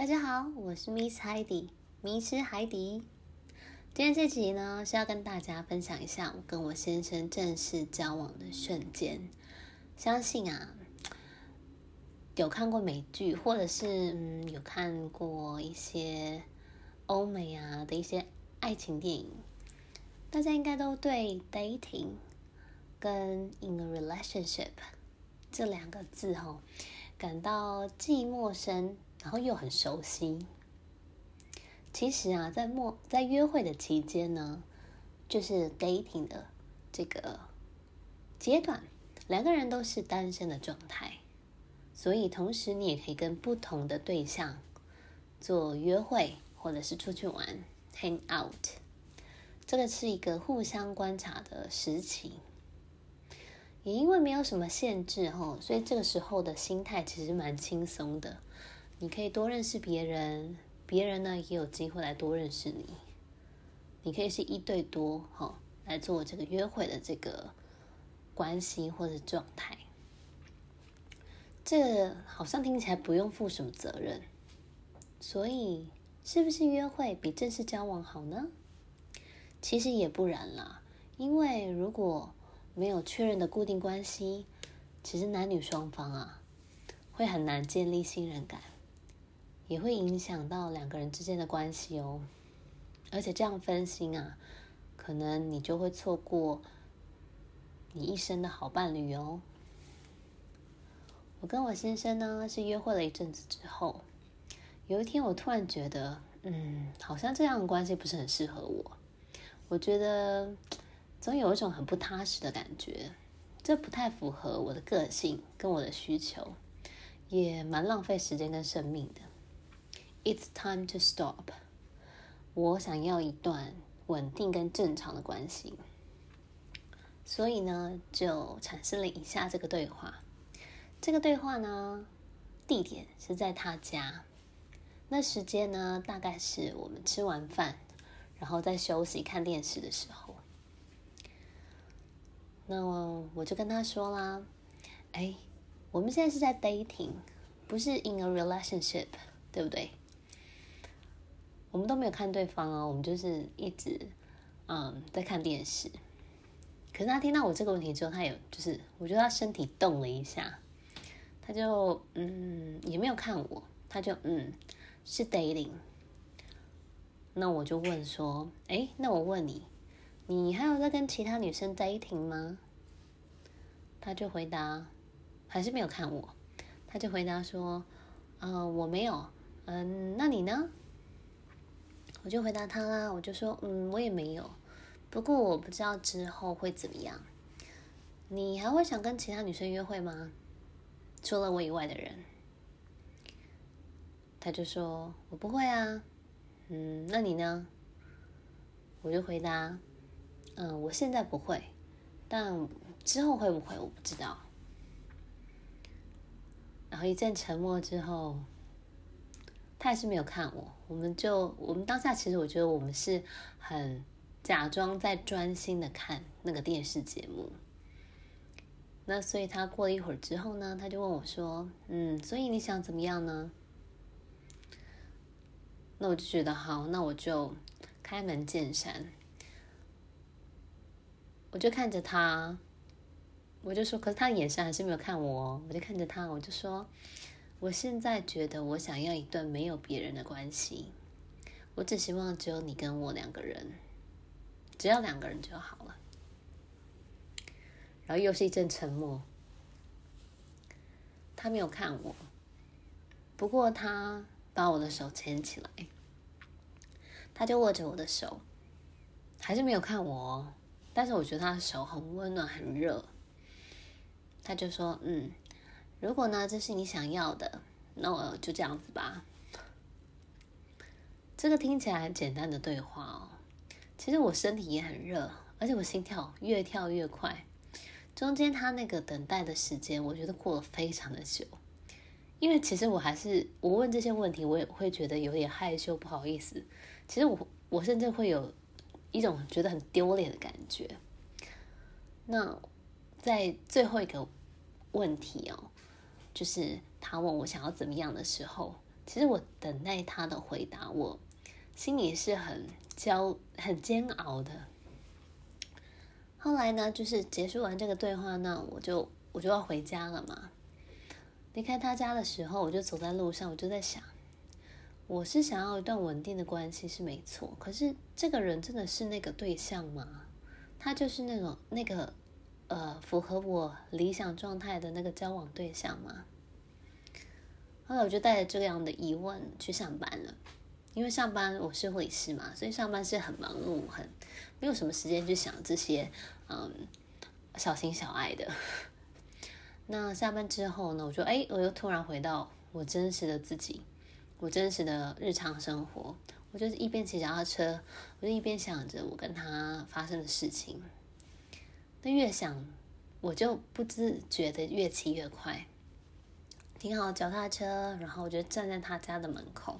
大家好，我是 Miss Heidi，迷失海底。今天这集呢是要跟大家分享一下我跟我先生正式交往的瞬间。相信啊，有看过美剧，或者是嗯有看过一些欧美啊的一些爱情电影，大家应该都对 dating 跟 in a relationship 这两个字哈、感到既陌生。然后又很熟悉。其实啊，在陌在约会的期间呢，就是 dating 的这个阶段，两个人都是单身的状态，所以同时你也可以跟不同的对象做约会，或者是出去玩，hang out。这个是一个互相观察的时期，也因为没有什么限制哈，所以这个时候的心态其实蛮轻松的。你可以多认识别人，别人呢也有机会来多认识你。你可以是一对多，哈，来做这个约会的这个关系或者状态。这好像听起来不用负什么责任，所以是不是约会比正式交往好呢？其实也不然啦，因为如果没有确认的固定关系，其实男女双方啊会很难建立信任感。也会影响到两个人之间的关系哦，而且这样分心啊，可能你就会错过你一生的好伴侣哦。我跟我先生呢是约会了一阵子之后，有一天我突然觉得，嗯，好像这样的关系不是很适合我。我觉得总有一种很不踏实的感觉，这不太符合我的个性跟我的需求，也蛮浪费时间跟生命的。It's time to stop。我想要一段稳定跟正常的关系，所以呢，就产生了以下这个对话。这个对话呢，地点是在他家。那时间呢，大概是我们吃完饭，然后在休息看电视的时候。那我就跟他说啦：“哎，我们现在是在 dating，不是 in a relationship，对不对？”我们都没有看对方哦，我们就是一直嗯在看电视。可是他听到我这个问题之后，他有就是我觉得他身体动了一下，他就嗯也没有看我，他就嗯是 dating。那我就问说，哎，那我问你，你还有在跟其他女生 dating 吗？他就回答还是没有看我，他就回答说，嗯我没有，嗯那你呢？我就回答他啦，我就说，嗯，我也没有，不过我不知道之后会怎么样。你还会想跟其他女生约会吗？除了我以外的人？他就说，我不会啊。嗯，那你呢？我就回答，嗯，我现在不会，但之后会不会我不知道。然后一阵沉默之后。他还是没有看我，我们就我们当下其实我觉得我们是很假装在专心的看那个电视节目。那所以他过了一会儿之后呢，他就问我说：“嗯，所以你想怎么样呢？”那我就觉得好，那我就开门见山，我就看着他，我就说，可是他眼神还是没有看我，我就看着他，我就说。我现在觉得，我想要一段没有别人的关系。我只希望只有你跟我两个人，只要两个人就好了。然后又是一阵沉默。他没有看我，不过他把我的手牵起来，他就握着我的手，还是没有看我。但是我觉得他的手很温暖，很热。他就说：“嗯。”如果呢，这是你想要的，那我就这样子吧。这个听起来很简单的对话哦，其实我身体也很热，而且我心跳越跳越快。中间他那个等待的时间，我觉得过了非常的久。因为其实我还是我问这些问题，我也会觉得有点害羞，不好意思。其实我我甚至会有一种觉得很丢脸的感觉。那在最后一个问题哦。就是他问我想要怎么样的时候，其实我等待他的回答，我心里是很焦、很煎熬的。后来呢，就是结束完这个对话，那我就我就要回家了嘛。离开他家的时候，我就走在路上，我就在想，我是想要一段稳定的关系是没错，可是这个人真的是那个对象吗？他就是那种那个呃符合我理想状态的那个交往对象吗？后来我就带着这样的疑问去上班了，因为上班我是护理师嘛，所以上班是很忙碌，很没有什么时间去想这些嗯小情小爱的。那下班之后呢，我就哎，我又突然回到我真实的自己，我真实的日常生活。我就是一边骑脚踏车，我就一边想着我跟他发生的事情。那越想，我就不自觉的越骑越快。停好脚踏车，然后我就站在他家的门口，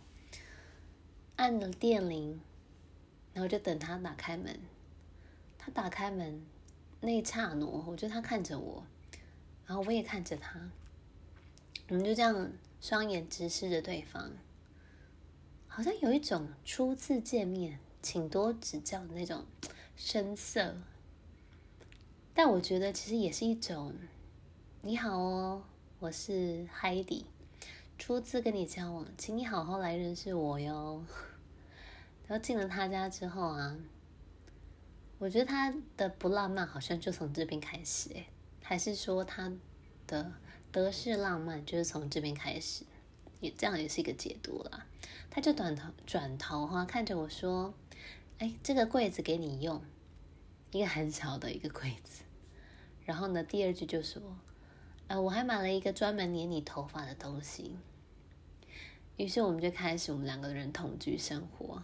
按了电铃，然后就等他打开门。他打开门那一刹那，我觉得他看着我。然后我也看着他，我们就这样双眼直视着对方，好像有一种初次见面，请多指教的那种声色。但我觉得其实也是一种你好哦，我是 Heidi，初次跟你交往，请你好好来认识我哟。然后进了他家之后啊，我觉得他的不浪漫好像就从这边开始诶。还是说他的德式浪漫就是从这边开始，也这样也是一个解读啦。他就转头转头哈，看着我说：“哎，这个柜子给你用，一个很小的一个柜子。”然后呢，第二句就说：“呃，我还买了一个专门粘你头发的东西。”于是我们就开始我们两个人同居生活。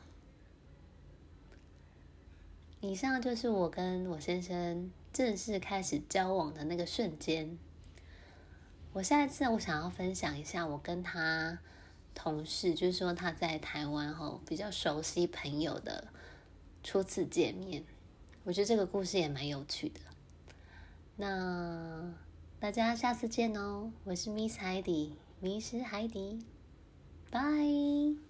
以上就是我跟我先生正式开始交往的那个瞬间。我下一次我想要分享一下我跟他同事，就是说他在台湾后比较熟悉朋友的初次见面。我觉得这个故事也蛮有趣的。那大家下次见哦！我是 Miss Heidi，迷失海底，拜。